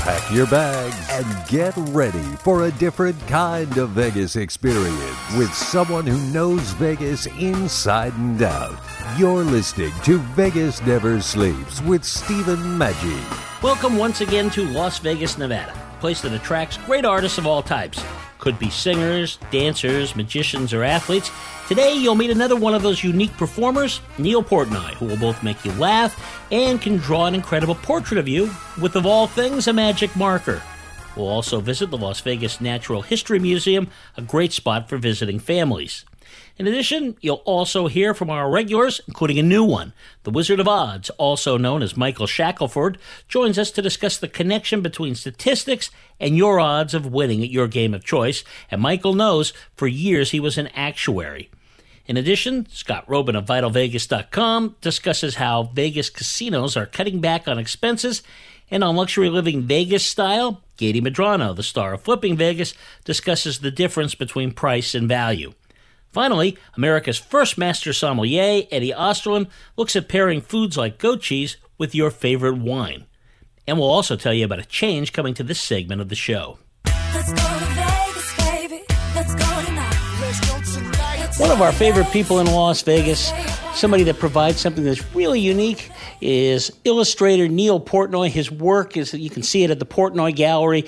Pack your bags and get ready for a different kind of Vegas experience with someone who knows Vegas inside and out. You're listening to Vegas Never Sleeps with Stephen Maggi. Welcome once again to Las Vegas, Nevada, a place that attracts great artists of all types. Could be singers, dancers, magicians, or athletes. Today, you'll meet another one of those unique performers, Neil Portnoy, who will both make you laugh and can draw an incredible portrait of you with, of all things, a magic marker. We'll also visit the Las Vegas Natural History Museum, a great spot for visiting families. In addition, you'll also hear from our regulars, including a new one. The Wizard of Odds, also known as Michael Shackleford, joins us to discuss the connection between statistics and your odds of winning at your game of choice. And Michael knows for years he was an actuary. In addition, Scott Roeben of VitalVegas.com discusses how Vegas casinos are cutting back on expenses. And on Luxury Living Vegas style, Katie Madrano, the star of Flipping Vegas, discusses the difference between price and value. Finally, America's first master sommelier, Eddie Osterland, looks at pairing foods like goat cheese with your favorite wine. And we'll also tell you about a change coming to this segment of the show. One of our favorite people in Las Vegas, somebody that provides something that's really unique, is illustrator Neil Portnoy. His work is you can see it at the Portnoy Gallery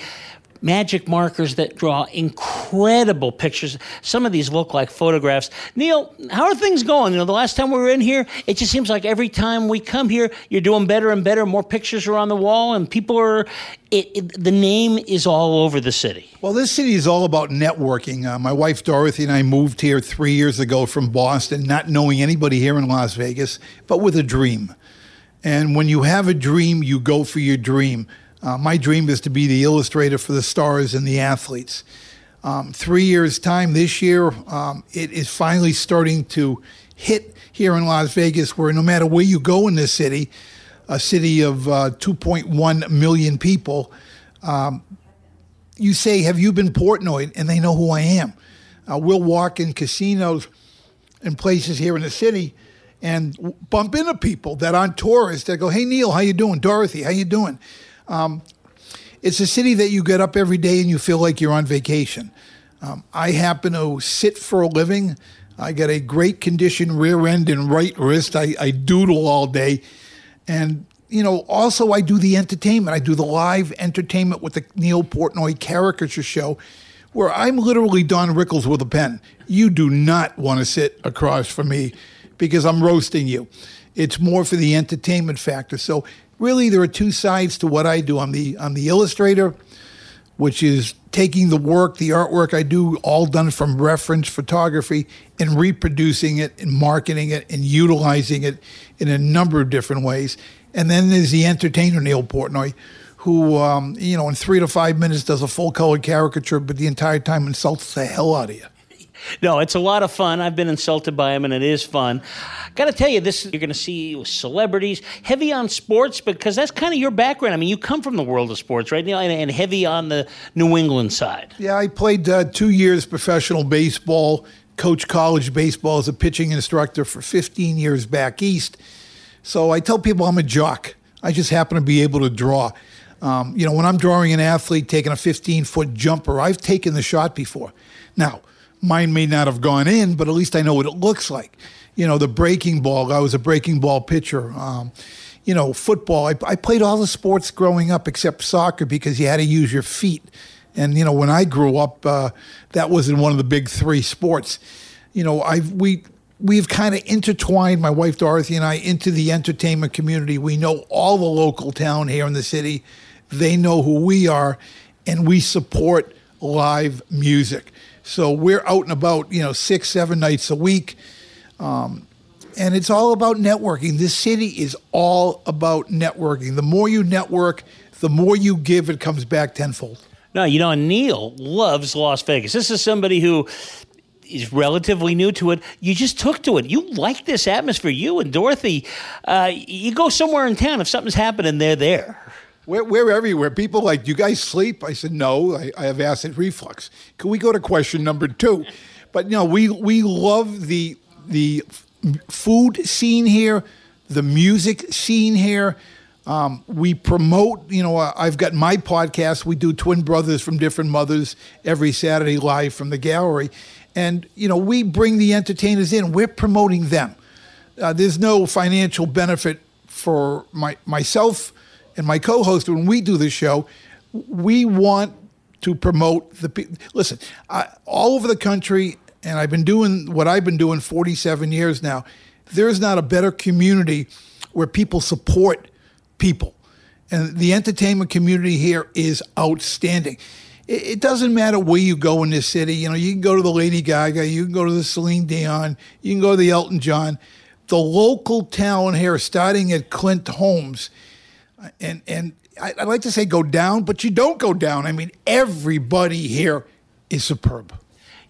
magic markers that draw incredible pictures. Some of these look like photographs. Neil, how are things going? You know, the last time we were in here, it just seems like every time we come here, you're doing better and better. More pictures are on the wall, and people are. It, it, the name is all over the city. Well, this city is all about networking. Uh, my wife Dorothy and I moved here three years ago from Boston, not knowing anybody here in Las Vegas, but with a dream. And when you have a dream, you go for your dream. Uh, my dream is to be the illustrator for the stars and the athletes. Um, three years' time this year, um, it is finally starting to hit here in Las Vegas, where no matter where you go in this city, a city of uh, 2.1 million people, um, you say, Have you been Portnoy? And they know who I am. Uh, we'll walk in casinos and places here in the city and bump into people that aren't tourists that go, Hey, Neil, how you doing? Dorothy, how you doing? Um, it's a city that you get up every day and you feel like you're on vacation. Um, I happen to sit for a living. I got a great condition rear end and right wrist. I, I doodle all day. And, you know, also I do the entertainment. I do the live entertainment with the Neil Portnoy caricature show where I'm literally Don Rickles with a pen. You do not want to sit across from me because I'm roasting you. It's more for the entertainment factor. So really there are two sides to what I do. I'm the I'm the illustrator, which is taking the work, the artwork I do, all done from reference photography, and reproducing it and marketing it and utilizing it in a number of different ways. And then there's the entertainer Neil Portnoy, who um, you know in three to five minutes does a full color caricature, but the entire time insults the hell out of you. No, it's a lot of fun. I've been insulted by him, and it is fun. Got to tell you, this you're going to see celebrities heavy on sports because that's kind of your background. I mean, you come from the world of sports, right? And, and heavy on the New England side. Yeah, I played uh, two years professional baseball, coached college baseball as a pitching instructor for 15 years back east. So I tell people I'm a jock. I just happen to be able to draw. Um, you know, when I'm drawing an athlete taking a 15 foot jumper, I've taken the shot before. Now, mine may not have gone in, but at least I know what it looks like. You know, the breaking ball, I was a breaking ball pitcher. Um, you know, football, I, I played all the sports growing up except soccer because you had to use your feet. And, you know, when I grew up, uh, that wasn't one of the big three sports. You know, I we we've kind of intertwined my wife Dorothy and I into the entertainment community. We know all the local town here in the city. They know who we are, and we support live music. So we're out and about, you know, six, seven nights a week. Um, and it's all about networking. This city is all about networking. The more you network, the more you give, it comes back tenfold. No, you know, Neil loves Las Vegas. This is somebody who is relatively new to it. You just took to it. You like this atmosphere. You and Dorothy, uh, you go somewhere in town if something's happening, they're there. We're, we're everywhere. People like, do you guys sleep? I said, no, I, I have acid reflux. Can we go to question number two? But you know, we we love the the food scene here, the music scene here. Um, we promote, you know, I've got my podcast. We do Twin Brothers from Different Mothers every Saturday live from the gallery. And, you know, we bring the entertainers in, we're promoting them. Uh, there's no financial benefit for my, myself and my co host when we do this show. We want to promote the people. Listen, I, all over the country, and I've been doing what I've been doing 47 years now, there's not a better community where people support people. And the entertainment community here is outstanding. It, it doesn't matter where you go in this city. You know, you can go to the Lady Gaga, you can go to the Celine Dion, you can go to the Elton John. The local town here, starting at Clint Holmes, and and I, I'd like to say go down, but you don't go down. I mean, everybody here is superb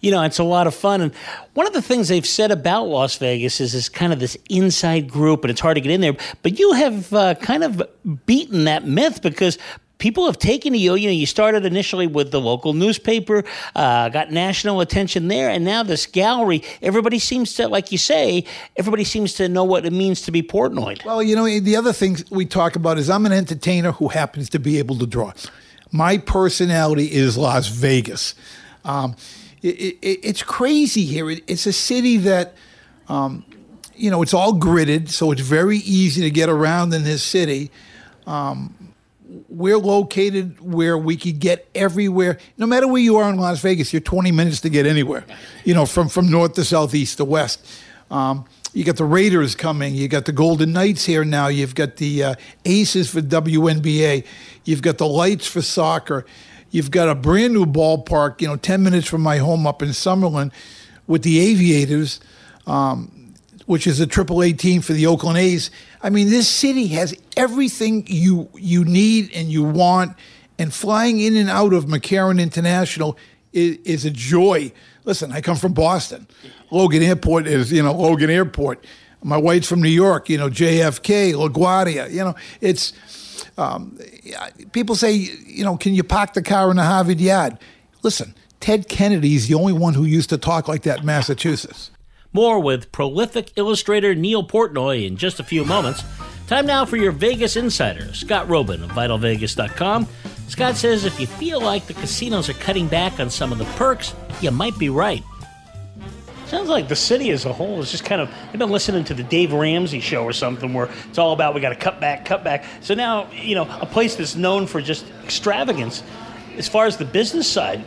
you know, it's a lot of fun. And one of the things they've said about Las Vegas is this kind of this inside group, and it's hard to get in there. But you have uh, kind of beaten that myth because people have taken to you. You know, you started initially with the local newspaper, uh, got national attention there, and now this gallery. Everybody seems to, like you say, everybody seems to know what it means to be Portnoy. Well, you know, the other thing we talk about is I'm an entertainer who happens to be able to draw. My personality is Las Vegas. Um, it, it, it's crazy here. It, it's a city that, um, you know, it's all gridded, so it's very easy to get around in this city. Um, we're located where we could get everywhere. No matter where you are in Las Vegas, you're 20 minutes to get anywhere. You know, from from north to south, east to west. Um, you got the Raiders coming. You got the Golden Knights here now. You've got the uh, Aces for WNBA. You've got the Lights for soccer. You've got a brand new ballpark, you know, 10 minutes from my home up in Summerlin with the Aviators, um, which is a triple A team for the Oakland A's. I mean, this city has everything you you need and you want, and flying in and out of McCarran International is, is a joy. Listen, I come from Boston. Logan Airport is, you know, Logan Airport. My wife's from New York, you know, JFK, LaGuardia. You know, it's um, people say, you know, can you park the car in the Harvard yard? Listen, Ted Kennedy's the only one who used to talk like that in Massachusetts. More with prolific illustrator Neil Portnoy in just a few moments. Time now for your Vegas Insider, Scott Roeben of VitalVegas.com. Scott says if you feel like the casinos are cutting back on some of the perks, you might be right. Sounds like the city as a whole is just kind of. I've been listening to the Dave Ramsey show or something where it's all about we got to cut back, cut back. So now, you know, a place that's known for just extravagance, as far as the business side,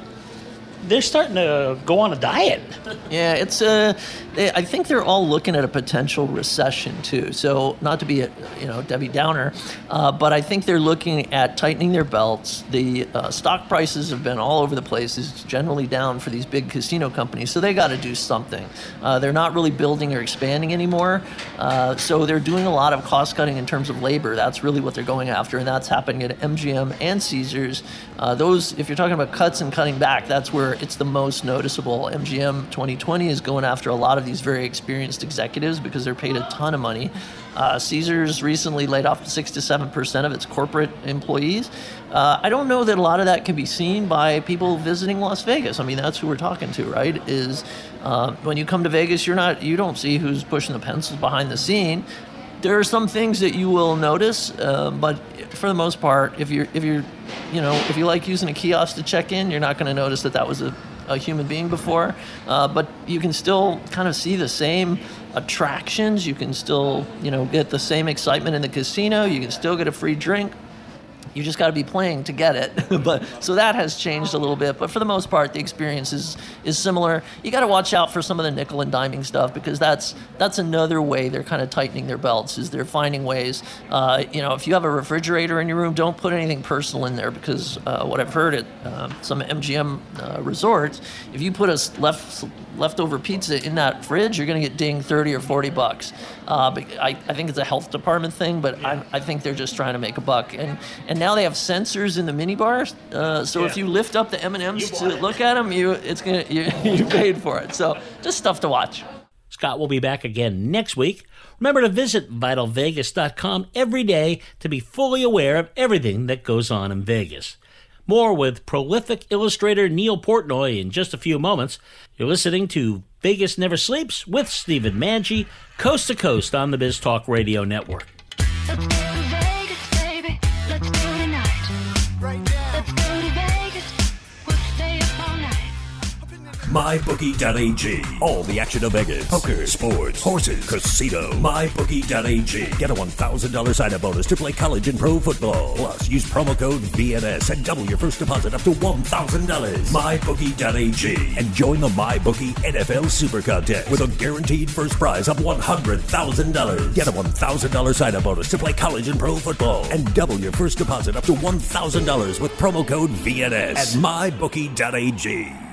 they're starting to go on a diet. Yeah, it's uh, I think they're all looking at a potential recession too. So not to be a you know Debbie Downer, uh, but I think they're looking at tightening their belts. The uh, stock prices have been all over the place. It's generally down for these big casino companies, so they got to do something. Uh, they're not really building or expanding anymore, uh, so they're doing a lot of cost cutting in terms of labor. That's really what they're going after, and that's happening at MGM and Caesars. Uh, those, if you're talking about cuts and cutting back, that's where it's the most noticeable. MGM 2020 is going after a lot of these very experienced executives because they're paid a ton of money. Uh, Caesars recently laid off six to seven percent of its corporate employees. Uh, I don't know that a lot of that can be seen by people visiting Las Vegas. I mean, that's who we're talking to, right? Is uh, when you come to Vegas, you're not, you don't see who's pushing the pencils behind the scene. There are some things that you will notice, uh, but for the most part, if you're if you're you know if you like using a kiosk to check in, you're not going to notice that that was a a human being before, uh, but you can still kind of see the same attractions. You can still, you know, get the same excitement in the casino. You can still get a free drink. You just got to be playing to get it. but so that has changed a little bit. But for the most part, the experience is is similar. You got to watch out for some of the nickel and diming stuff because that's that's another way they're kind of tightening their belts. Is they're finding ways. Uh, you know, if you have a refrigerator in your room, don't put anything personal in there because uh, what I've heard at uh, some MGM uh, resorts, if you put a left leftover pizza in that fridge, you're going to get dinged 30 or 40 bucks. Uh, but I, I think it's a health department thing, but I, I think they're just trying to make a buck. And and now now they have sensors in the minibar. Uh, so if you lift up the M and M's to it. look at them, you it's gonna you, you paid for it. So just stuff to watch. Scott will be back again next week. Remember to visit vitalvegas.com every day to be fully aware of everything that goes on in Vegas. More with prolific illustrator Neil Portnoy in just a few moments. You're listening to Vegas Never Sleeps with Stephen Manji, coast to coast on the Biz Talk Radio Network. MyBookie.ag. All the action of Vegas. Poker, sports, horses, casino. MyBookie.ag. Get a $1,000 sign-up bonus to play college and pro football. Plus, use promo code VNS and double your first deposit up to $1,000. MyBookie.ag. And join the MyBookie NFL Super Contest with a guaranteed first prize of $100,000. Get a $1,000 sign-up bonus to play college and pro football. And double your first deposit up to $1,000 with promo code VNS at MyBookie.ag.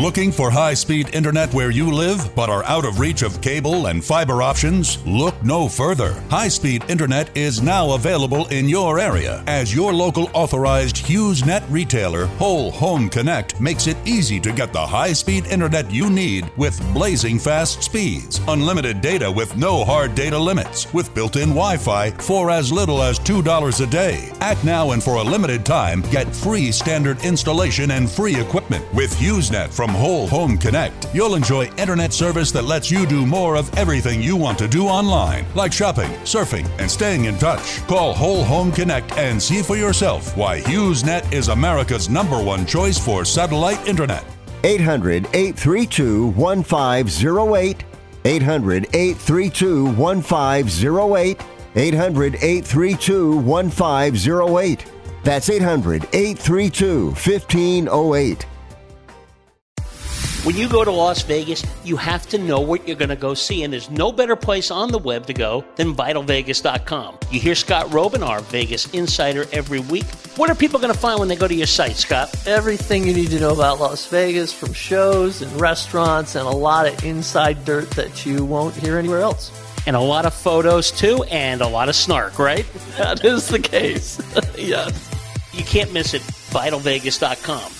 Looking for high speed internet where you live but are out of reach of cable and fiber options? Look no further. High speed internet is now available in your area as your local authorized HughesNet retailer, Whole Home Connect, makes it easy to get the high speed internet you need with blazing fast speeds, unlimited data with no hard data limits, with built in Wi Fi for as little as $2 a day. Act now and for a limited time, get free standard installation and free equipment with HughesNet from Whole Home Connect. You'll enjoy internet service that lets you do more of everything you want to do online, like shopping, surfing, and staying in touch. Call Whole Home Connect and see for yourself why HughesNet is America's number one choice for satellite internet. 800 832 1508. 800 832 1508. 800 832 1508. That's 800 832 1508. When you go to Las Vegas, you have to know what you're going to go see, and there's no better place on the web to go than vitalvegas.com. You hear Scott Roeben, our Vegas insider, every week. What are people going to find when they go to your site, Scott? Everything you need to know about Las Vegas, from shows and restaurants, and a lot of inside dirt that you won't hear anywhere else. And a lot of photos, too, and a lot of snark, right? That is the case. yes. You can't miss it. VitalVegas.com.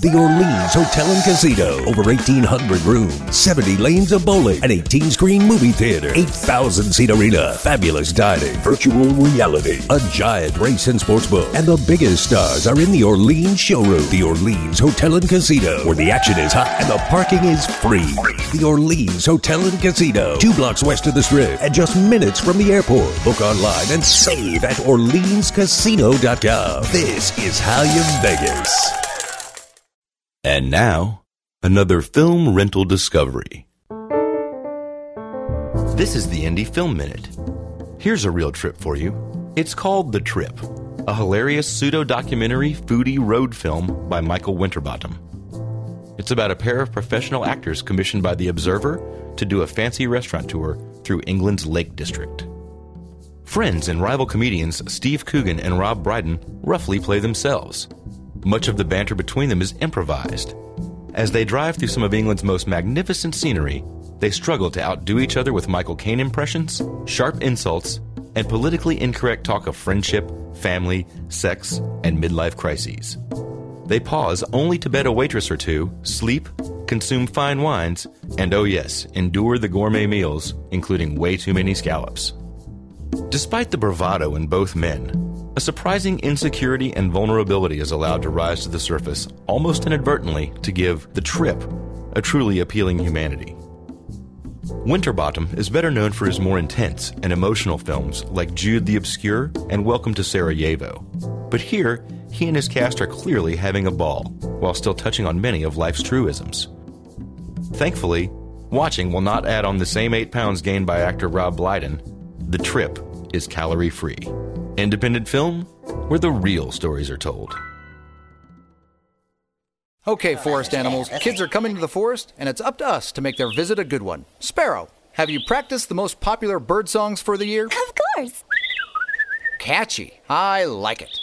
The Orleans Hotel and Casino. Over 1,800 rooms, 70 lanes of bowling, an 18 screen movie theater, 8,000 seat arena, fabulous dining, virtual reality, a giant race and sports book, and the biggest stars are in the Orleans showroom. The Orleans Hotel and Casino, where the action is hot and the parking is free. The Orleans Hotel and Casino, two blocks west of the strip and just minutes from the airport. Book online and save at OrleansCasino.com. This is how you Vegas. And now, another film rental discovery. This is the Indie Film Minute. Here's a real trip for you. It's called The Trip, a hilarious pseudo documentary foodie road film by Michael Winterbottom. It's about a pair of professional actors commissioned by The Observer to do a fancy restaurant tour through England's Lake District. Friends and rival comedians Steve Coogan and Rob Brydon roughly play themselves. Much of the banter between them is improvised. As they drive through some of England's most magnificent scenery, they struggle to outdo each other with Michael Caine impressions, sharp insults, and politically incorrect talk of friendship, family, sex, and midlife crises. They pause only to bed a waitress or two, sleep, consume fine wines, and oh yes, endure the gourmet meals, including way too many scallops. Despite the bravado in both men, a surprising insecurity and vulnerability is allowed to rise to the surface, almost inadvertently, to give the trip a truly appealing humanity. Winterbottom is better known for his more intense and emotional films like Jude the Obscure and Welcome to Sarajevo. But here, he and his cast are clearly having a ball, while still touching on many of life's truisms. Thankfully, watching will not add on the same 8 pounds gained by actor Rob Brydon. The trip is calorie free. Independent film where the real stories are told. Okay, forest animals, kids are coming to the forest, and it's up to us to make their visit a good one. Sparrow, have you practiced the most popular bird songs for the year? Of course. Catchy. I like it.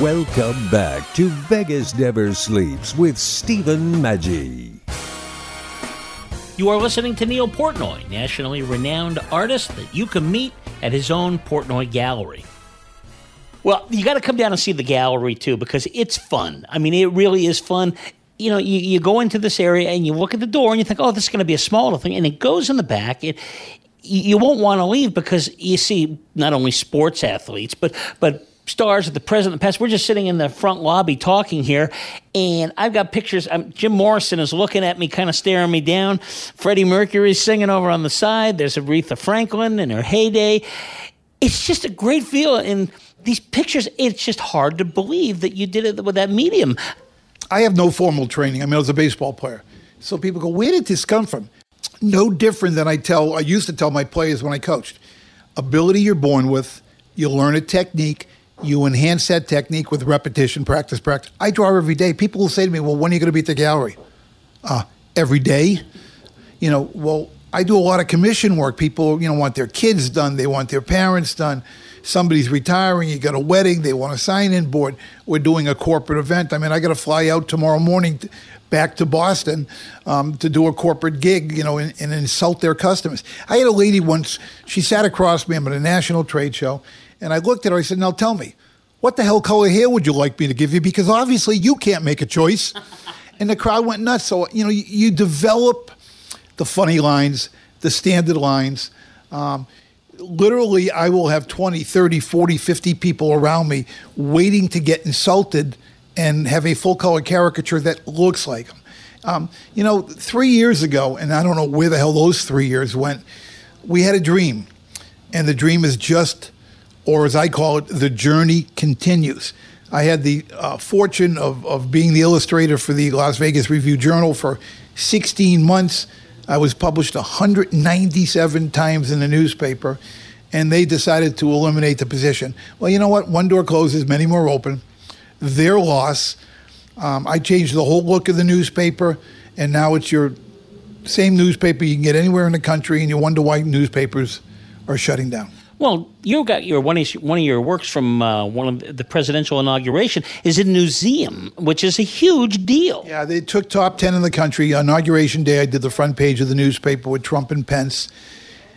Welcome back to Vegas Never Sleeps with Stephen Maggi. You are listening to Neil Portnoy, nationally renowned artist that you can meet at his own Portnoy Gallery. Well, you got to come down and see the gallery too because it's fun. I mean, it really is fun. You know, you, you go into this area and you look at the door and you think, oh, this is going to be a small little thing. And it goes in the back. It, you won't want to leave because you see not only sports athletes, but, but stars of the present and past. We're just sitting in the front lobby talking here, and I've got pictures. Jim Morrison is looking at me, kind of staring me down. Freddie Mercury's singing over on the side. There's Aretha Franklin in her heyday. It's just a great feel. And these pictures, it's just hard to believe that you did it with that medium. I have no formal training. I mean, I was a baseball player. So people go, where did this come from? No different than I tell, I used to tell my players when I coached. Ability you're born with, you learn a technique, you enhance that technique with repetition, practice, practice. I draw every day. People will say to me, well, when are you going to be at the gallery? Uh, every day. You know, well, I do a lot of commission work. People, you know, want their kids done, they want their parents done. Somebody's retiring, you got a wedding, they want a sign in board. We're doing a corporate event. I mean, I got to fly out tomorrow morning t- back to Boston um, to do a corporate gig, you know, and, and insult their customers. I had a lady once, she sat across me, I'm at a national trade show, and I looked at her, I said, now tell me, what the hell color hair would you like me to give you? Because obviously you can't make a choice. and the crowd went nuts. So, you know, you, you develop the funny lines, the standard lines. Um, literally, I will have 20, 30, 40, 50 people around me waiting to get insulted and have a full color caricature that looks like them. Um, you know, three years ago, and I don't know where the hell those three years went, we had a dream. And the dream is just, or as I call it, the journey continues. I had the uh, fortune of, of being the illustrator for the Las Vegas Review Journal for 16 months. I was published 197 times in the newspaper, and they decided to eliminate the position. Well, you know what? One door closes, many more open. Their loss. Um, I changed the whole look of the newspaper, and now it's your same newspaper you can get anywhere in the country, and you wonder why newspapers are shutting down. Well, you got your one one of your works from uh, one of the presidential inauguration is in the museum, which is a huge deal. Yeah, they took top 10 in the country. Inauguration day, I did the front page of the newspaper with Trump and Pence.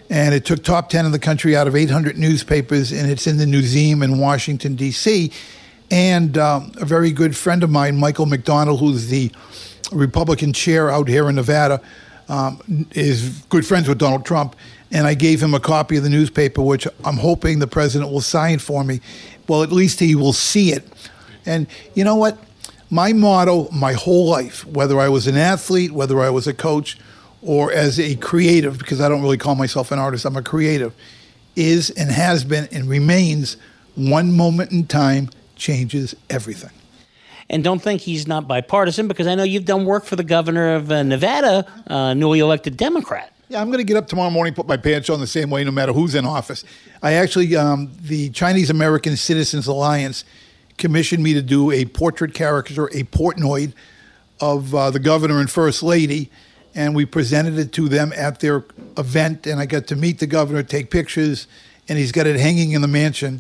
And it took top 10 in the country out of 800 newspapers, and it's in the museum in Washington, D.C. And um, a very good friend of mine, Michael McDonald, who's the Republican chair out here in Nevada, um, is good friends with Donald Trump. And I gave him a copy of the newspaper, which I'm hoping the president will sign for me. Well, at least he will see it. And you know what? My motto, my whole life, whether I was an athlete, whether I was a coach, or as a creative, because I don't really call myself an artist, I'm a creative, is and has been and remains one moment in time changes everything. And don't think he's not bipartisan because I know you've done work for the governor of uh, Nevada, uh, newly elected Democrat. Yeah, I'm going to get up tomorrow morning, put my pants on the same way, no matter who's in office. I actually, um, the Chinese American Citizens Alliance commissioned me to do a portrait caricature, a Portnoid of uh, the governor and first lady, and we presented it to them at their event. And I got to meet the governor, take pictures, and he's got it hanging in the mansion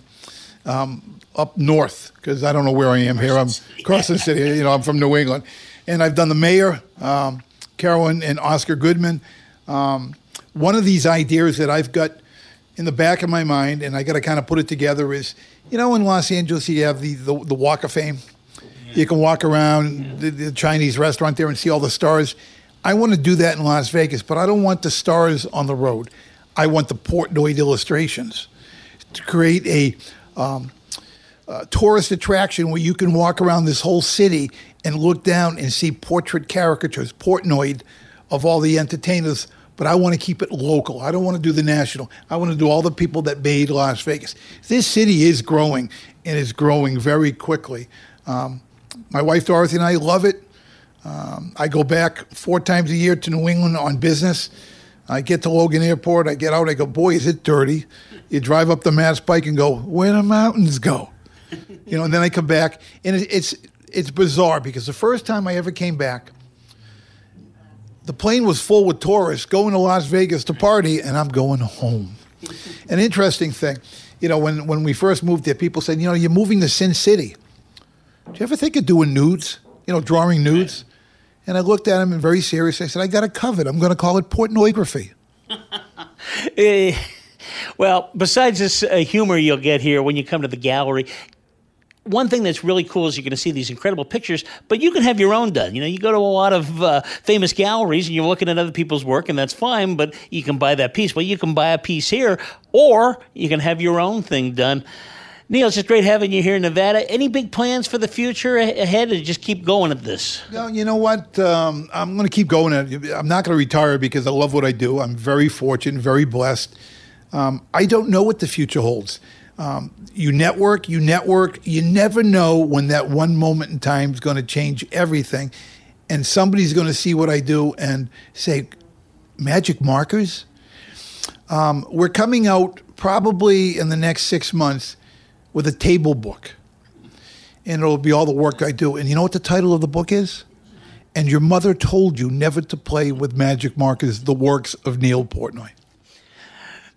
um, up north because I don't know where I am here. I'm across the city. You know, I'm from New England, and I've done the mayor, um, Carolyn and Oscar Goodman. Um, one of these ideas that I've got in the back of my mind, and I got to kind of put it together, is you know, in Los Angeles, you have the the, the Walk of Fame. You can walk around the, the Chinese restaurant there and see all the stars. I want to do that in Las Vegas, but I don't want the stars on the road. I want the Portnoy illustrations to create a um, tourist attraction where you can walk around this whole city and look down and see portrait caricatures, Portnoid, of all the entertainers but I want to keep it local. I don't want to do the national. I want to do all the people that made Las Vegas. This city is growing and is growing very quickly. Um, my wife Dorothy and I love it. Um, I go back four times a year to New England on business. I get to Logan Airport. I get out. I go, boy, is it dirty. You drive up the Mass Pike and go, where the mountains go? You know, and then I come back, and it, it's it's bizarre because the first time I ever came back, the plane was full with tourists going to Las Vegas to party, and I'm going home. An interesting thing, you know, when when we first moved there, people said, you know, you're moving to Sin City. Do you ever think of doing nudes? You know, drawing nudes? And I looked at him and very serious. I said, I got it covered. I'm going to call it pornography. Eh, well, besides this uh, humor you'll get here when you come to the gallery, one thing that's really cool is you're going to see these incredible pictures, but you can have your own done. You know, you go to a lot of uh, famous galleries and you're looking at other people's work, and that's fine, but you can buy that piece. Well, you can buy a piece here, or you can have your own thing done. Neil, it's just great having you here in Nevada. Any big plans for the future ahead, or just keep going at this? No, you know what? Um, I'm going to keep going. At. I'm not going to retire because I love what I do. I'm very fortunate, very blessed. Um, I don't know what the future holds. Um, you network, you network. You never know when that one moment in time is going to change everything, and somebody's going to see what I do and say, "Magic markers." Um, we're coming out probably in the next six months with a table book, and it'll be all the work I do. And you know what the title of the book is? And your mother told you never to play with magic markers. The works of Neil Portnoy.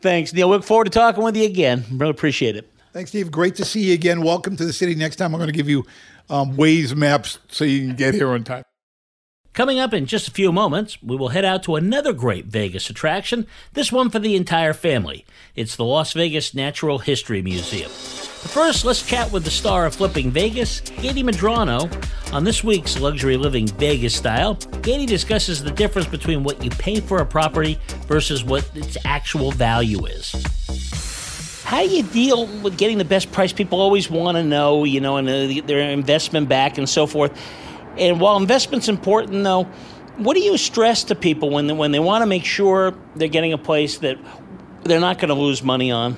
Thanks, Neil. We look forward to talking with you again. Really appreciate it. Thanks, Steve. Great to see you again. Welcome to the city. Next time, I'm going to give you um, Waze maps so you can get here on time. Coming up in just a few moments, we will head out to another great Vegas attraction, this one for the entire family. It's the Las Vegas Natural History Museum. But first, let's chat with the star of Flipping Vegas, Katie Madrano. On this week's Luxury Living Vegas Style, Katie discusses the difference between what you pay for a property versus what its actual value is. How do you deal with getting the best price? People always want to know, you know, and uh, their investment back and so forth. And while investment's important, though, what do you stress to people when they, when they want to make sure they're getting a place that they're not going to lose money on?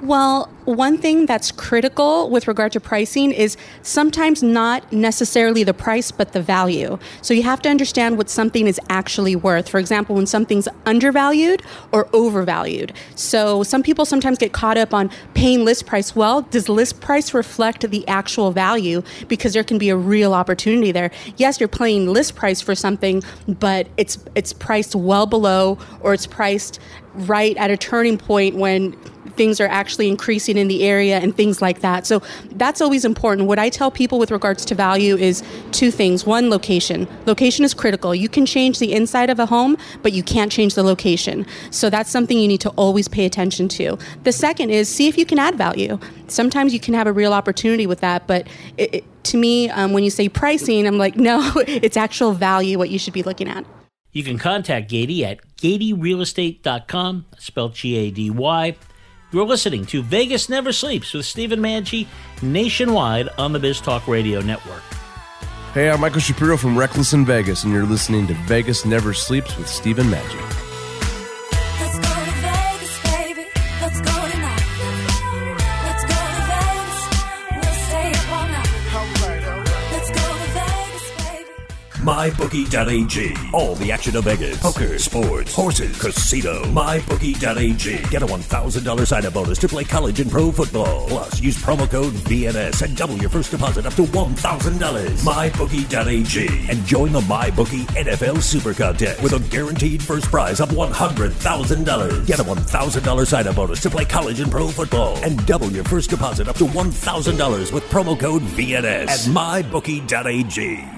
Well, one thing that's critical with regard to pricing is sometimes not necessarily the price, but the value. So you have to understand what something is actually worth. For example, when something's undervalued or overvalued. So some people sometimes get caught up on paying list price. Well, does list price reflect the actual value? Because there can be a real opportunity there. Yes, you're paying list price for something, but it's it's priced well below or it's priced right at a turning point when things are actually increasing in the area and things like that. So that's always important. What I tell people with regards to value is two things. One, location. Location is critical. You can change the inside of a home, but you can't change the location. So that's something you need to always pay attention to. The second is see if you can add value. Sometimes you can have a real opportunity with that, but it, it, to me, um, when you say pricing, I'm like, no, it's actual value what you should be looking at. You can contact Gady at GadyRealEstate.com, spelled G A D Y. You're listening to Vegas Never Sleeps with Stephen Manchi nationwide on the Biz Talk Radio Network. Hey, I'm Michael Shapiro from Reckless in Vegas, and you're listening to Vegas Never Sleeps with Stephen Magic. MyBookie.ag. All the action of Vegas. Poker, sports, horses, casino. MyBookie.ag. Get a $1,000 sign-up bonus to play college and pro football. Plus, use promo code VNS and double your first deposit up to $1,000. MyBookie.ag. And join the MyBookie NFL Super Contest with a guaranteed first prize of $100,000. Get a $1,000 sign-up bonus to play college and pro football. And double your first deposit up to $1,000 with promo code VNS at MyBookie.ag.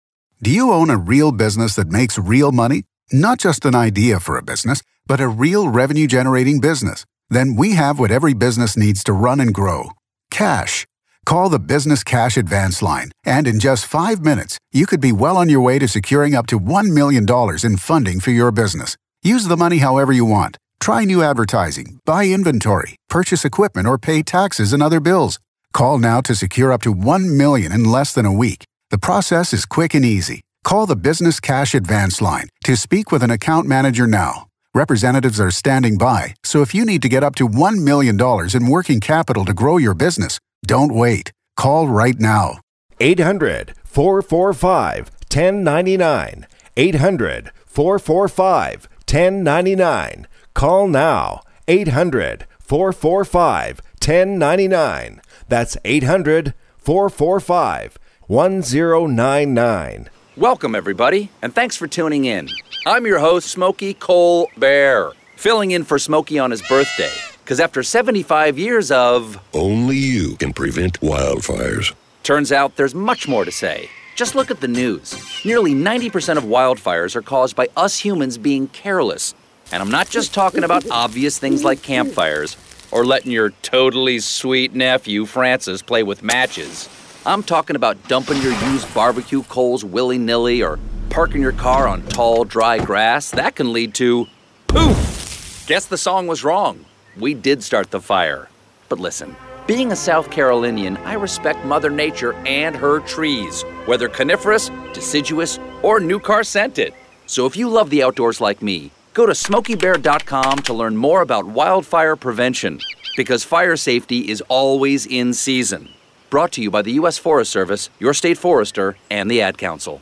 Do you own a real business that makes real money? Not just an idea for a business, but a real revenue generating business? Then we have what every business needs to run and grow cash. Call the Business Cash Advance Line, and in just five minutes, you could be well on your way to securing up to $1 million in funding for your business. Use the money however you want. Try new advertising, buy inventory, purchase equipment, or pay taxes and other bills. Call now to secure up to 1 million in less than a week. The process is quick and easy. Call the Business Cash Advance Line to speak with an account manager now. Representatives are standing by, so if you need to get up to $1 million in working capital to grow your business, don't wait. Call right now. 800 445 1099. 800 445 1099. Call now. 800 445 1099. That's 800 445 1099. Welcome, everybody, and thanks for tuning in. I'm your host, Smokey Cole Bear, filling in for Smokey on his birthday. Because after 75 years of. Only you can prevent wildfires. Turns out there's much more to say. Just look at the news. Nearly 90% of wildfires are caused by us humans being careless. And I'm not just talking about obvious things like campfires or letting your totally sweet nephew, Francis, play with matches. I'm talking about dumping your used barbecue coals willy nilly or parking your car on tall, dry grass. That can lead to. Poof! Guess the song was wrong. We did start the fire. But listen, being a South Carolinian, I respect Mother Nature and her trees, whether coniferous, deciduous, or new car scented. So if you love the outdoors like me, go to smokeybear.com to learn more about wildfire prevention, because fire safety is always in season. Brought to you by the U.S. Forest Service, your state forester, and the Ad Council.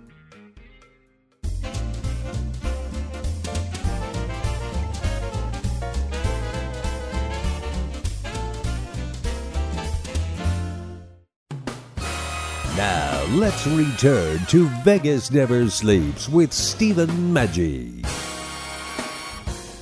Let's return to Vegas Never Sleeps with Stephen Maggi.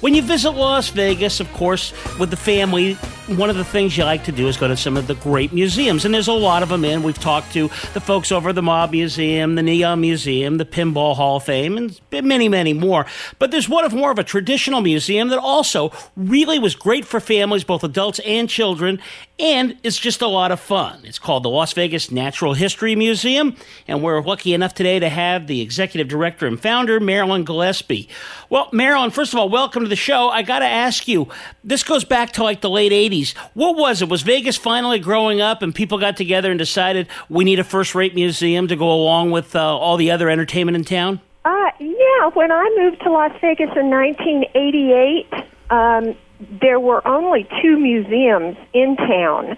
When you visit Las Vegas, of course, with the family, one of the things you like to do is go to some of the great museums, and there's a lot of them in. We've talked to the folks over the Mob Museum, the Neon Museum, the Pinball Hall of Fame, and many, many more. But there's one of more of a traditional museum that also really was great for families, both adults and children, and it's just a lot of fun. It's called the Las Vegas Natural History Museum, and we're lucky enough today to have the executive director and founder, Marilyn Gillespie. Well, Marilyn, first of all, welcome to the show. I got to ask you, this goes back to like the late 80s. What was it? Was Vegas finally growing up and people got together and decided we need a first rate museum to go along with uh, all the other entertainment in town? Uh, yeah, when I moved to Las Vegas in 1988, um, there were only two museums in town.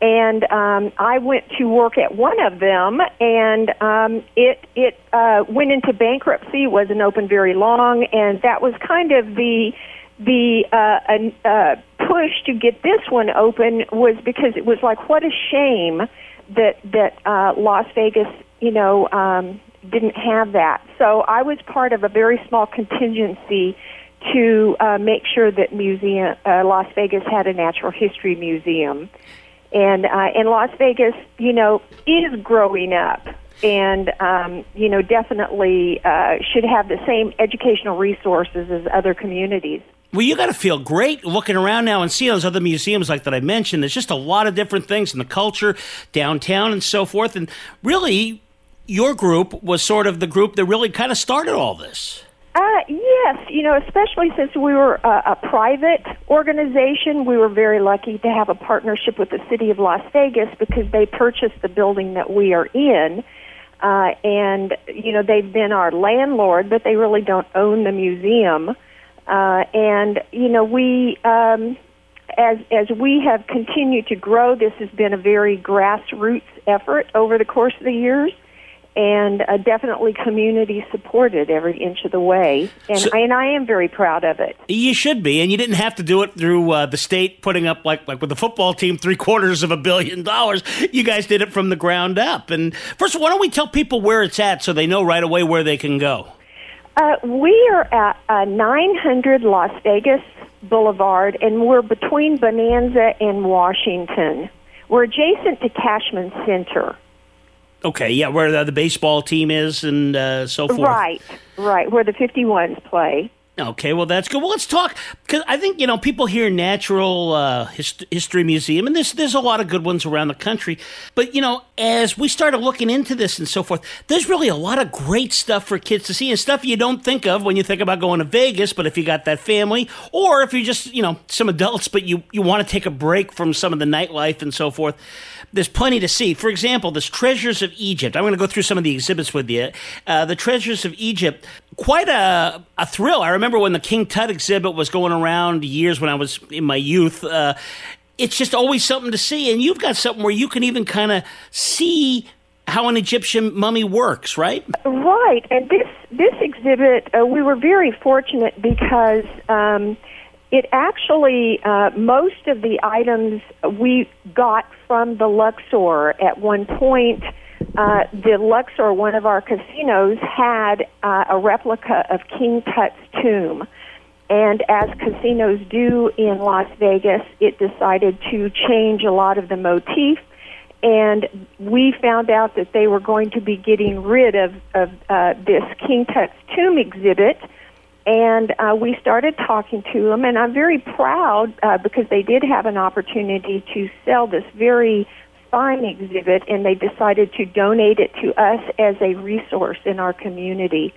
And um, I went to work at one of them, and um, it it uh, went into bankruptcy. Wasn't open very long, and that was kind of the the uh, uh, push to get this one open was because it was like what a shame that that uh, Las Vegas, you know, um, didn't have that. So I was part of a very small contingency to uh, make sure that museum uh, Las Vegas had a natural history museum, and uh, and Las Vegas, you know, is growing up. And um, you know, definitely uh, should have the same educational resources as other communities. Well, you got to feel great looking around now and seeing those other museums like that I mentioned. There's just a lot of different things in the culture, downtown, and so forth. And really, your group was sort of the group that really kind of started all this. Uh, yes, you know, especially since we were a, a private organization, we were very lucky to have a partnership with the city of Las Vegas because they purchased the building that we are in. Uh, and, you know, they've been our landlord, but they really don't own the museum. Uh, and, you know, we, um, as, as we have continued to grow, this has been a very grassroots effort over the course of the years and uh, definitely community supported every inch of the way. And, So- I, and I am very proud of it. You should be, and you didn't have to do it through uh, the state putting up like like with the football team three quarters of a billion dollars. You guys did it from the ground up. And first, of all, why don't we tell people where it's at so they know right away where they can go? Uh, we are at uh, 900 Las Vegas Boulevard, and we're between Bonanza and Washington. We're adjacent to Cashman Center. Okay, yeah, where the, the baseball team is and uh, so forth. Right, right, where the 51s play. Okay, well that's good. Well, let's talk because I think you know people hear Natural uh, Hist- History Museum, and there's there's a lot of good ones around the country. But you know, as we started looking into this and so forth, there's really a lot of great stuff for kids to see and stuff you don't think of when you think about going to Vegas. But if you got that family, or if you're just you know some adults, but you you want to take a break from some of the nightlife and so forth, there's plenty to see. For example, this Treasures of Egypt. I'm going to go through some of the exhibits with you. Uh, the Treasures of Egypt, quite a, a thrill. I remember when the King Tut exhibit was going around years when I was in my youth. Uh, it's just always something to see, and you've got something where you can even kind of see how an Egyptian mummy works, right? Right, and this this exhibit, uh, we were very fortunate because um, it actually uh, most of the items we got from the Luxor. At one point, uh, the Luxor, one of our casinos, had uh, a replica of King Tut's tomb. And as casinos do in Las Vegas, it decided to change a lot of the motif and we found out that they were going to be getting rid of, of uh, this King Tut's tomb exhibit. And uh, we started talking to them, and I'm very proud uh, because they did have an opportunity to sell this very fine exhibit, and they decided to donate it to us as a resource in our community.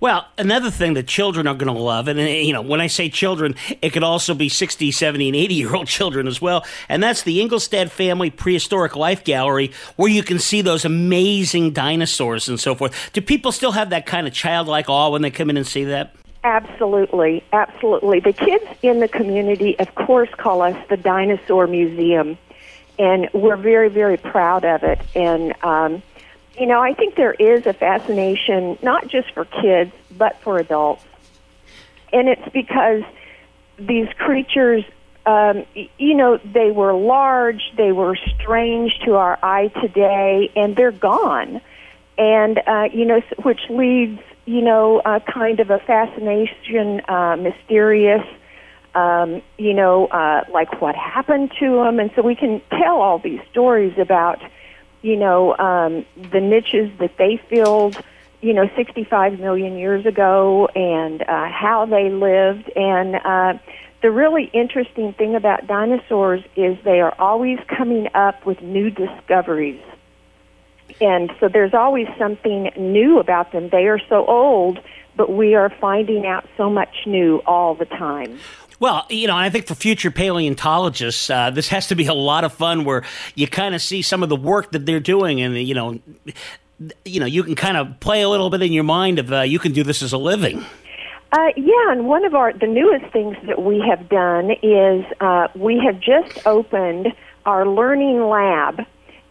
Well, another thing that children are going to love, and uh, you know, when I say children, it could also be 60, 70, and 80 year old children as well, and that's the Engelstad Family Prehistoric Life Gallery, where you can see those amazing dinosaurs and so forth. Do people still have that kind of childlike awe when they come in and see that? Absolutely, absolutely. The kids in the community, of course, call us the Dinosaur Museum, and we're very, very proud of it. And um, you know, I think there is a fascination not just for kids but for adults, and it's because these creatures. Um, you know, they were large, they were strange to our eye today, and they're gone. And, uh, you know, which leads, you know, uh, kind of a fascination, uh, mysterious, um, you know, uh, like what happened to them, and so we can tell all these stories about, you know, um, the niches that they filled, you know, 65 million years ago, and uh, how they lived, and uh, the really interesting thing about dinosaurs is they are always coming up with new discoveries. And so there's always something new about them. They are so old, but we are finding out so much new all the time. Well, you know, I think for future paleontologists, uh, this has to be a lot of fun where you kind of see some of the work that they're doing, and you know, you know, you can kind of play a little bit in your mind of uh, you can do this as a living. Uh, yeah, and one of our the newest things that we have done is uh, we have just opened our learning lab,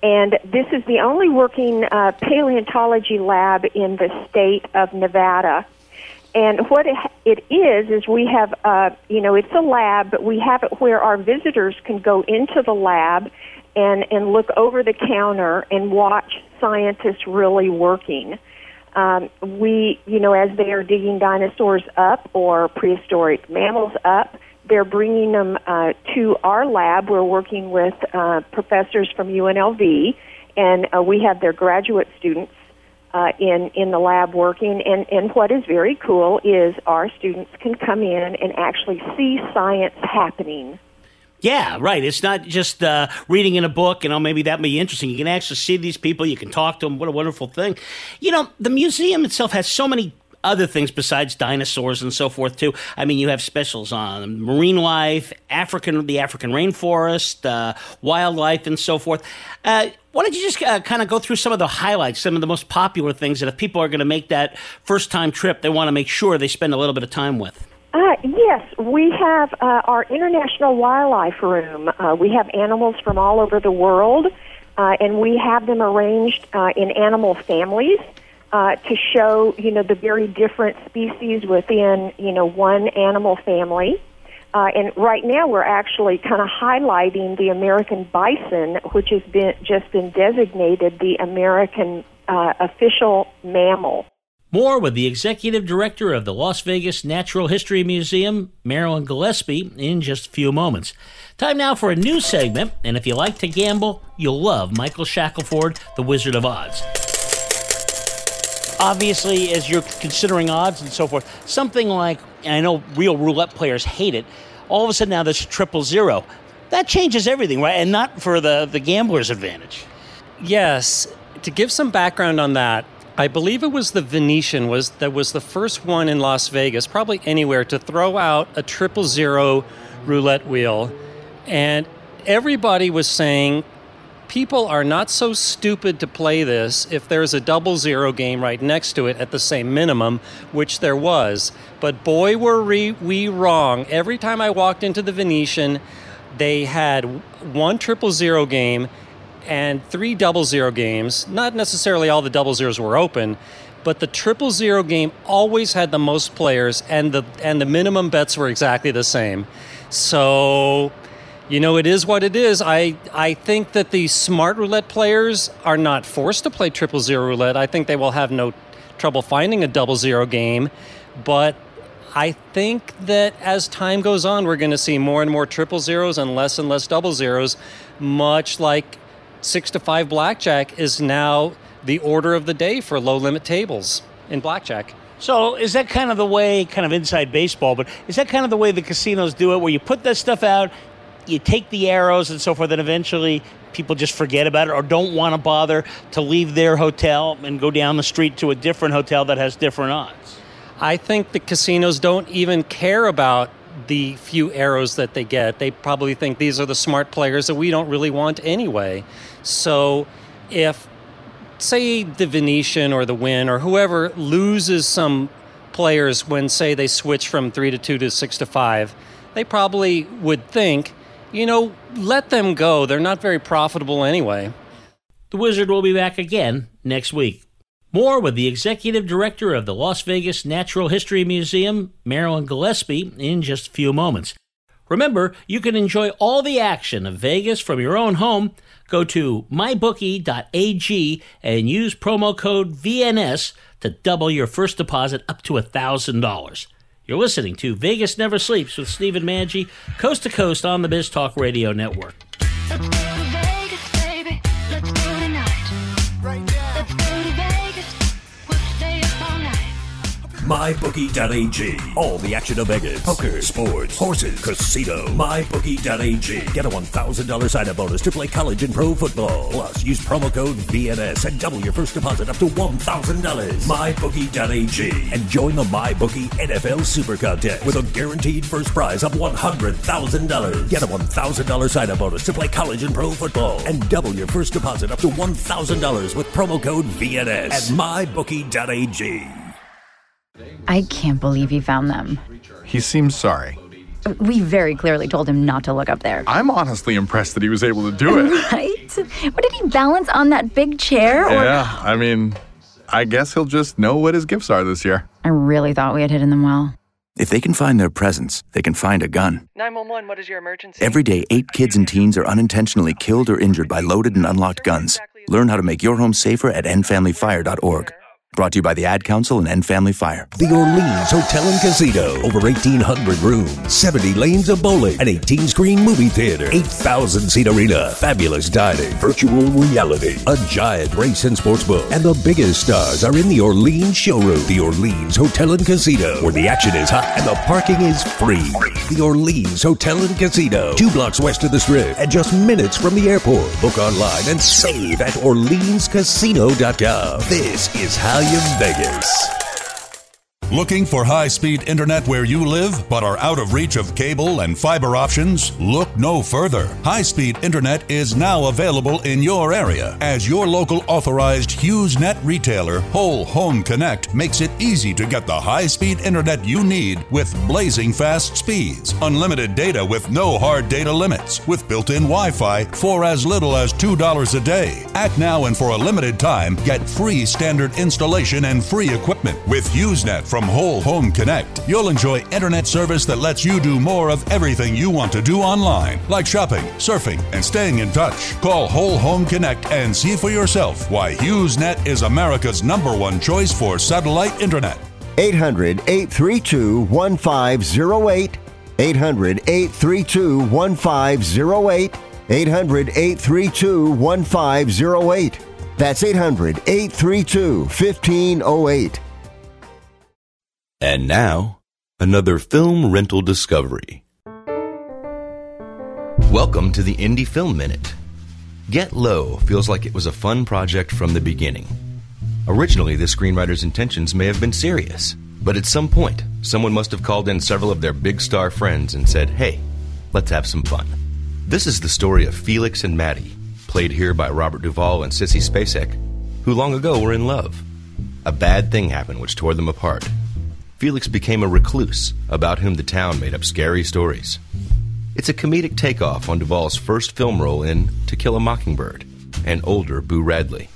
and this is the only working uh, paleontology lab in the state of Nevada. And what it, is is we have, uh, you know, it's a lab, but we have it where our visitors can go into the lab and and look over the counter and watch scientists really working um, we, you know, as they are digging dinosaurs up or prehistoric mammals up, they're bringing them uh, to our lab. We're working with uh, professors from UNLV, and uh, we have their graduate students uh, in in the lab working. And and what is very cool is our students can come in and actually see science happening. Yeah, right. It's not just uh, reading in a book, you know, maybe that may be interesting. You can actually see these people. You can talk to them. What a wonderful thing. You know, the museum itself has so many other things besides dinosaurs and so forth too. I mean, you have specials on marine life, African, the African rainforest, uh, wildlife, and so forth. Uh, why don't you just uh, kind of go through some of the highlights, some of the most popular things that if people are going to make that first time trip, they want to make sure they spend a little bit of time with. Uh, yes, we have uh, our International Wildlife Room. Uh, we have animals from all over the world, uh, and we have them arranged uh, in animal families uh, to show, you know, the very different species within, you know, one animal family. Uh, and right now, we're actually kind of highlighting the American bison, which has been just been designated the American uh, official mammal. More with the executive director of the Las Vegas Natural History Museum, Marilyn Gillespie, in just a few moments. Time now for a new segment, and if you like to gamble, you'll love Michael Shackleford, the Wizard of Odds. Obviously, as you're considering odds and so forth, something like, and I know real roulette players hate it, all of a sudden now there's triple zero. That changes everything, right? And not for the, the gambler's advantage. Yes. To give some background on that, I believe it was the Venetian was that was the first one in Las Vegas, probably anywhere, to throw out a triple zero roulette wheel, and everybody was saying people are not so stupid to play this if there's a double zero game right next to it at the same minimum, which there was. But boy, were we, we wrong. Every time I walked into the Venetian, they had one triple zero game and three double zero games. Not necessarily all the double zeros were open, but the triple zero game always had the most players, and the and the minimum bets were exactly the same. So, you know, it is what it is. I I think that the smart roulette players are not forced to play triple zero roulette. I think they will have no trouble finding a double zero game, but I think that as time goes on, we're going to see more and more triple zeros and less and less double zeros, much like six to five blackjack is now the order of the day for low limit tables in blackjack. So is that kind of the way, kind of inside baseball, but is that kind of the way the casinos do it, where you put that stuff out, you take the arrows and so forth, and eventually people just forget about it or don't want to bother to leave their hotel and go down the street to a different hotel that has different odds? I think the casinos don't even care about the few arrows that they get. They probably think these are the smart players that we don't really want anyway. So if, say, the Venetian or the Wynn or whoever loses some players when, say, they switch from three to two to six to five, they probably would think, you know, let them go. They're not very profitable anyway. The Wizard will be back again next week. More with the executive director of the Las Vegas Natural History Museum, Marilyn Gillespie, in just a few moments. Remember, you can enjoy all the action of Vegas from your own home. Go to mybookie.ag and use promo code VNS to double your first deposit up to $1,000. You're listening to Vegas Never Sleeps with Stephen Maggi, coast to coast on the Biz Talk Radio Network. MyBookie.ag. All the action of Vegas. Poker, sports, horses, casino. MyBookie.ag. Get a $1,000 sign-up bonus to play college and pro football. Plus, use promo code VNS and double your first deposit up to $1,000. MyBookie.ag. And join the MyBookie NFL Super Contest with a guaranteed first prize of $100,000. Get a $1,000 sign-up bonus to play college and pro football. And double your first deposit up to $1,000 with promo code VNS at MyBookie.ag. I can't believe he found them. He seems sorry. We very clearly told him not to look up there. I'm honestly impressed that he was able to do it. Right? What did he balance on that big chair? Or yeah, I mean, I guess he'll just know what his gifts are this year. I really thought we had hidden them well. If they can find their presents, they can find a gun. 911, what is your emergency? Every day, eight kids and teens are unintentionally killed or injured by loaded and unlocked guns. Learn how to make your home safer at endfamilyfire.org. Brought to you by the Ad Council and End Family Fire. The Orleans Hotel and Casino. Over 1,800 rooms, 70 lanes of bowling, an 18 screen movie theater, 8,000 seat arena, fabulous dining, virtual reality, a giant race and sports book. And the biggest stars are in the Orleans showroom. The Orleans Hotel and Casino, where the action is hot and the parking is free. The Orleans Hotel and Casino, two blocks west of the strip and just minutes from the airport. Book online and save at OrleansCasino.com. This is how you Vegas. Looking for high speed internet where you live but are out of reach of cable and fiber options? Look no further. High speed internet is now available in your area as your local authorized HughesNet retailer, Whole Home Connect, makes it easy to get the high speed internet you need with blazing fast speeds, unlimited data with no hard data limits, with built in Wi Fi for as little as $2 a day. Act now and for a limited time, get free standard installation and free equipment with HughesNet from Whole Home Connect. You'll enjoy internet service that lets you do more of everything you want to do online, like shopping, surfing, and staying in touch. Call Whole Home Connect and see for yourself why HughesNet is America's number one choice for satellite internet. 800 832 1508. 800 832 1508. 800 832 1508. That's 800 832 1508. And now, another film rental discovery. Welcome to the Indie Film Minute. Get Low feels like it was a fun project from the beginning. Originally, the screenwriter's intentions may have been serious, but at some point, someone must have called in several of their big star friends and said, hey, let's have some fun. This is the story of Felix and Maddie, played here by Robert Duvall and Sissy Spacek, who long ago were in love. A bad thing happened which tore them apart. Felix became a recluse, about whom the town made up scary stories. It's a comedic takeoff on Duvall's first film role in To Kill a Mockingbird, and older Boo Radley.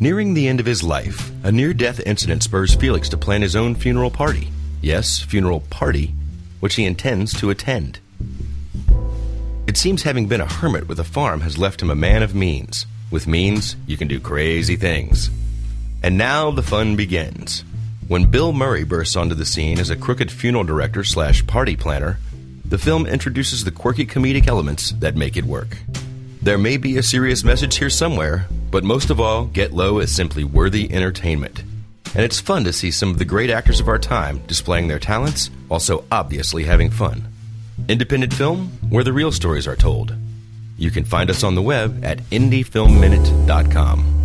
Nearing the end of his life, a near death incident spurs Felix to plan his own funeral party. Yes, funeral party, which he intends to attend. It seems having been a hermit with a farm has left him a man of means. With means, you can do crazy things. And now the fun begins. When Bill Murray bursts onto the scene as a crooked funeral director slash party planner, the film introduces the quirky comedic elements that make it work. There may be a serious message here somewhere, but most of all, Get Low is simply worthy entertainment. And it's fun to see some of the great actors of our time displaying their talents while so obviously having fun. Independent film, where the real stories are told. You can find us on the web at indiefilmminute.com.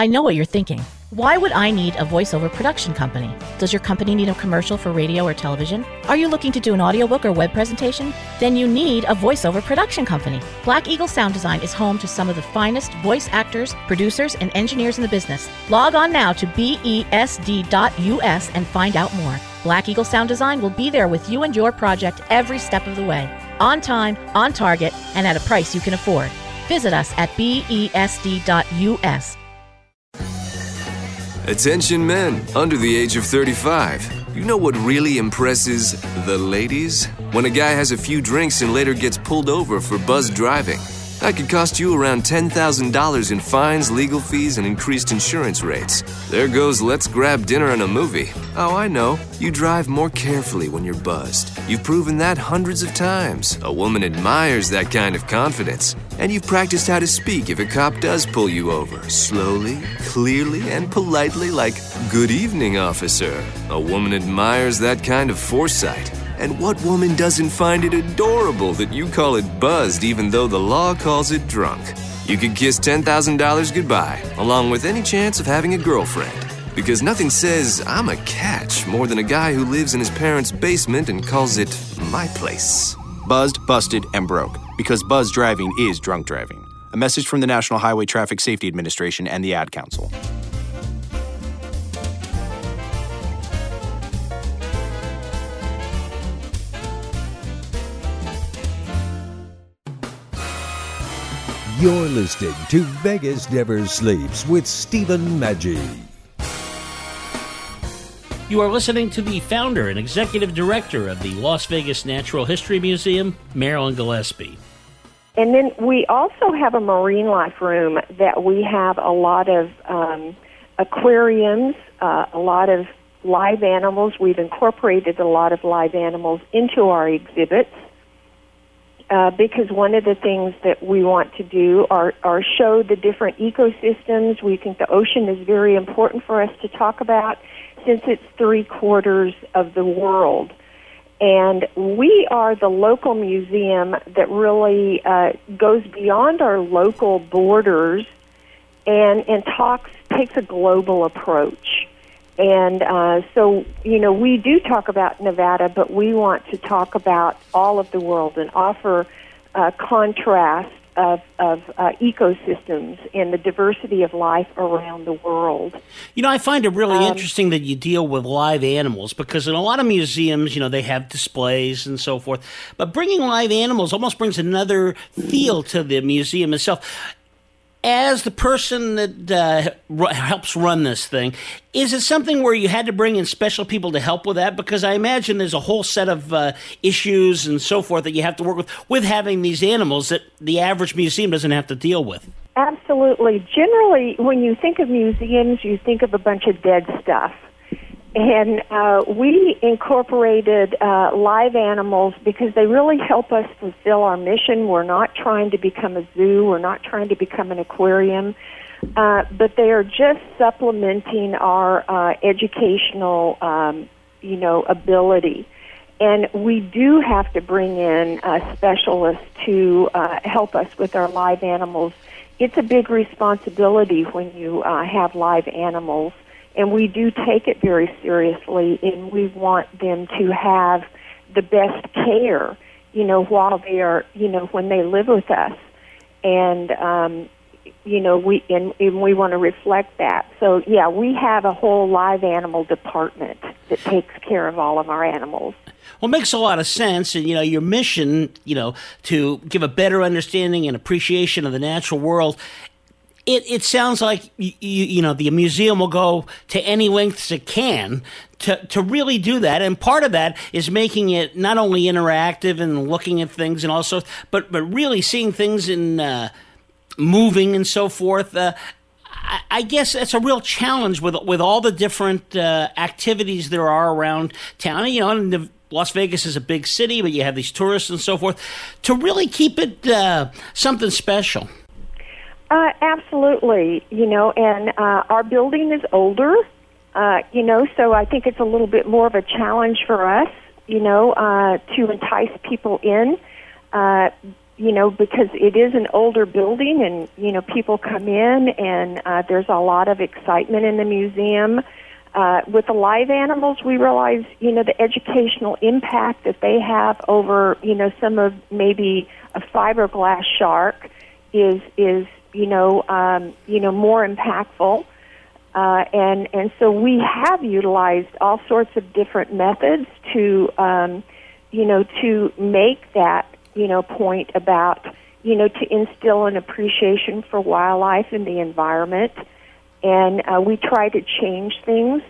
I know what you're thinking. Why would I need a voiceover production company? Does your company need a commercial for radio or television? Are you looking to do an audiobook or web presentation? Then you need a voiceover production company. Black Eagle Sound Design is home to some of the finest voice actors, producers, and engineers in the business. Log on now to besd.us and find out more. Black Eagle Sound Design will be there with you and your project every step of the way. On time, on target, and at a price you can afford. Visit us at besd.us. Attention men under the age of 35. You know what really impresses the ladies? When a guy has a few drinks and later gets pulled over for buzz driving. That could cost you around $10,000 in fines, legal fees, and increased insurance rates. There goes let's grab dinner and a movie. Oh, I know. You drive more carefully when you're buzzed. You've proven that hundreds of times. A woman admires that kind of confidence. And you've practiced how to speak if a cop does pull you over. Slowly, clearly, and politely, like, Good evening, officer. A woman admires that kind of foresight. And what woman doesn't find it adorable that you call it buzzed even though the law calls it drunk? You could kiss $10,000 goodbye, along with any chance of having a girlfriend. Because nothing says, I'm a catch, more than a guy who lives in his parents' basement and calls it my place. Buzzed, busted, and broke. Because buzz driving is drunk driving. A message from the National Highway Traffic Safety Administration and the Ad Council. You're listening to Vegas Never Sleeps with Stephen Maggi. You are listening to the founder and executive director of the Las Vegas Natural History Museum, Marilyn Gillespie. And then we also have a marine life room that we have a lot of um, aquariums, uh, a lot of live animals. We've incorporated a lot of live animals into our exhibits uh, because one of the things that we want to do are, are show the different ecosystems. We think the ocean is very important for us to talk about since it's three quarters of the world. And we are the local museum that really uh, goes beyond our local borders and, and talks, takes a global approach. And uh, so, you know, we do talk about Nevada, but we want to talk about all of the world and offer uh, contrast of, of uh, ecosystems and the diversity of life around the world. You know, I find it really Um, interesting that you deal with live animals because in a lot of museums, you know, they have displays and so forth. But bringing live animals almost brings another feel to the museum itself. As the person that uh, ru- helps run this thing, is it something where you had to bring in special people to help with that? Because I imagine there's a whole set of uh, issues and so forth that you have to work with with having these animals that the average museum doesn't have to deal with. Absolutely. Generally, when you think of museums, you think of a bunch of dead stuff. And uh, we incorporated uh, live animals because they really help us fulfill our mission. We're not trying to become a zoo, we're not trying to become an aquarium, uh, but they are just supplementing our uh, educational, um, you know, ability. And we do have to bring in uh, specialists to uh, help us with our live animals. It's a big responsibility when you uh, have live animals, and we do take it very seriously, and we want them to have the best care, you know, while they are, you know, when they live with us. And, um, you know, we and, and we want to reflect that. So yeah, we have a whole live animal department that takes care of all of our animals. Well, it makes a lot of sense, and you know your mission, you know, to give a better understanding and appreciation of the natural world. It it sounds like you, you, know the museum will go to any lengths it can to to really do that, and part of that is making it not only interactive and looking at things and also, but but really seeing things in uh, moving and so forth. Uh, I- guess that's a real challenge with with all the different uh, activities there are around town. You know, and Las Vegas is a big city, but you have these tourists and so forth. To really keep it uh, something special. Uh, absolutely, you know, and uh, our building is older, uh, you know, so I think it's a little bit more of a challenge for us, you know, uh, to entice people in, uh, you know, because it is an older building and, you know, people come in and uh, there's a lot of excitement in the museum. Uh, with the live animals, we realize, you know, the educational impact that they have over, you know, some of maybe a fiberglass shark is is you know um, you know more impactful, uh, and and so we have utilized all sorts of different methods to um, you know to make that you know point about you know to instill an appreciation for wildlife and the environment, and uh, we try to change things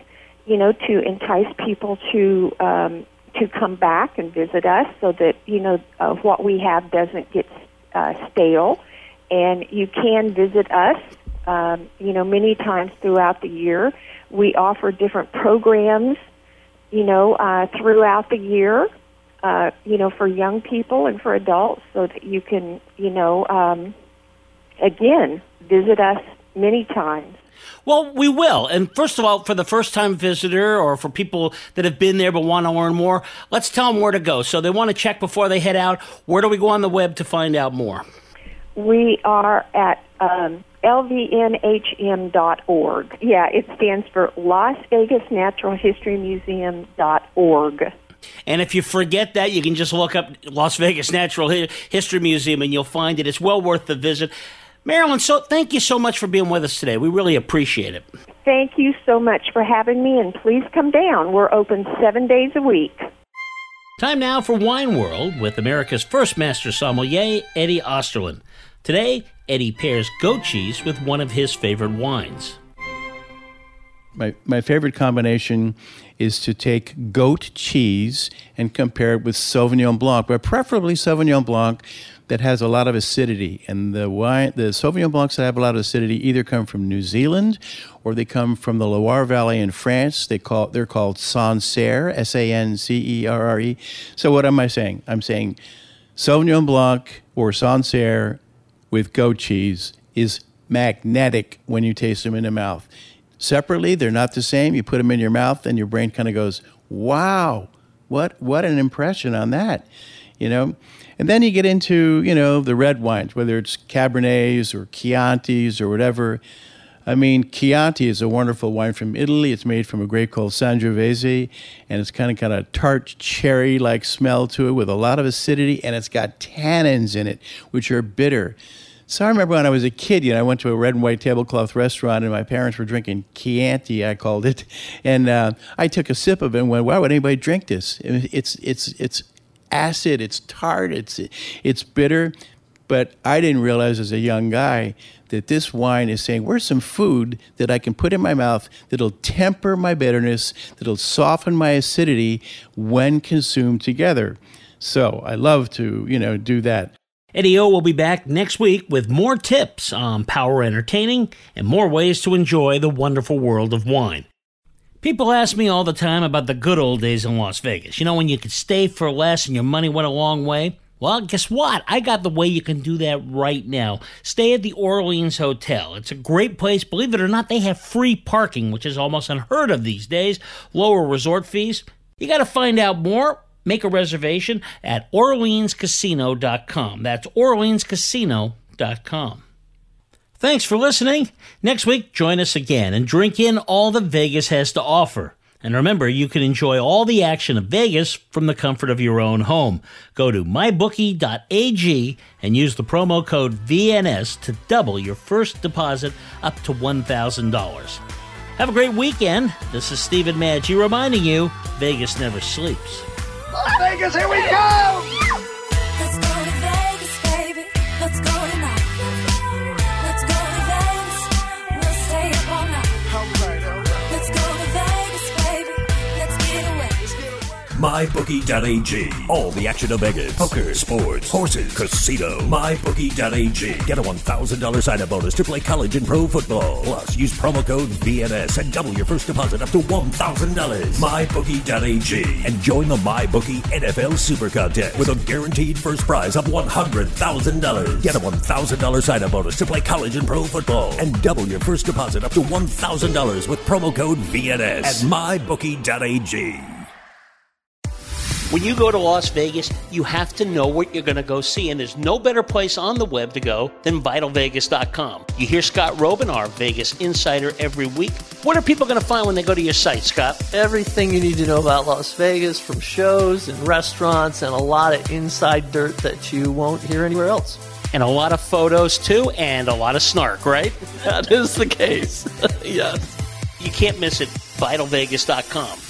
you know to entice people to um, to come back and visit us so that you know uh, what we have doesn't get uh, stale and you can visit us. Um, you know, many times throughout the year, we offer different programs. You know, uh, throughout the year. Uh, you know, for young people and for adults, so that you can, you know, um, again, visit us many times. Well, we will. And first of all, for the first time visitor or for people that have been there but want to learn more, let's tell them where to go. So they want to check before they head out. Where do we go on the web to find out more? We are at um, lvnhm.org. Yeah, it stands for Las Vegas Natural History Museum.org. And if you forget that, you can just look up Las Vegas Natural Hi- History Museum and you'll find it. It's well worth the visit. Marilyn, so thank you so much for being with us today. We really appreciate it. Thank you so much for having me, and please come down. We're open seven days a week. Time now for Wine World with America's first master sommelier, Eddie Osterland. Today, Eddie pairs goat cheese with one of his favorite wines. My, my favorite combination is to take goat cheese and compare it with Sauvignon Blanc, but preferably Sauvignon Blanc that has a lot of acidity. And the wine, the Sauvignon Blancs that have a lot of acidity either come from New Zealand or they come from the Loire Valley in France. They call they're called Sancerre, S A N C E R R E. So what am I saying? I'm saying Sauvignon Blanc or Sancerre with goat cheese is magnetic when you taste them in the mouth. Separately, they're not the same. You put them in your mouth, and your brain kind of goes, "Wow, what what an impression on that," you know. And then you get into you know the red wines, whether it's Cabernets or Chiantis or whatever. I mean, Chianti is a wonderful wine from Italy. It's made from a grape called Sangiovese, and it's kind of got a tart cherry-like smell to it with a lot of acidity, and it's got tannins in it, which are bitter. So I remember when I was a kid, you know, I went to a red and white tablecloth restaurant, and my parents were drinking Chianti, I called it, and uh, I took a sip of it and went, "Why would anybody drink this? It's it's it's acid, it's tart, it's it's bitter." But I didn't realize as a young guy that this wine is saying, where's some food that I can put in my mouth that'll temper my bitterness, that'll soften my acidity when consumed together. So I love to, you know, do that. Eddie O will be back next week with more tips on power entertaining and more ways to enjoy the wonderful world of wine. People ask me all the time about the good old days in Las Vegas. You know, when you could stay for less and your money went a long way? Well, guess what? I got the way you can do that right now. Stay at the Orleans Hotel. It's a great place. Believe it or not, they have free parking, which is almost unheard of these days, lower resort fees. You got to find out more. Make a reservation at OrleansCasino.com. That's OrleansCasino.com. Thanks for listening. Next week, join us again and drink in all that Vegas has to offer. And remember, you can enjoy all the action of Vegas from the comfort of your own home. Go to mybookie.ag and use the promo code VNS to double your first deposit up to $1,000. Have a great weekend. This is Stephen Maggi reminding you Vegas never sleeps. Vegas, here we go! MyBookie.ag. All the action of Vegas. Poker, sports, horses, casino. MyBookie.ag. Get a $1,000 sign-up bonus to play college and pro football. Plus, use promo code VNS and double your first deposit up to $1,000. MyBookie.ag. And join the MyBookie NFL Super Contest with a guaranteed first prize of $100,000. Get a $1,000 sign-up bonus to play college and pro football. And double your first deposit up to $1,000 with promo code VNS at MyBookie.ag. When you go to Las Vegas, you have to know what you're going to go see, and there's no better place on the web to go than VitalVegas.com. You hear Scott Roeben, our Vegas insider, every week. What are people going to find when they go to your site, Scott? Everything you need to know about Las Vegas from shows and restaurants and a lot of inside dirt that you won't hear anywhere else. And a lot of photos, too, and a lot of snark, right? That is the case. yes. You can't miss it. VitalVegas.com.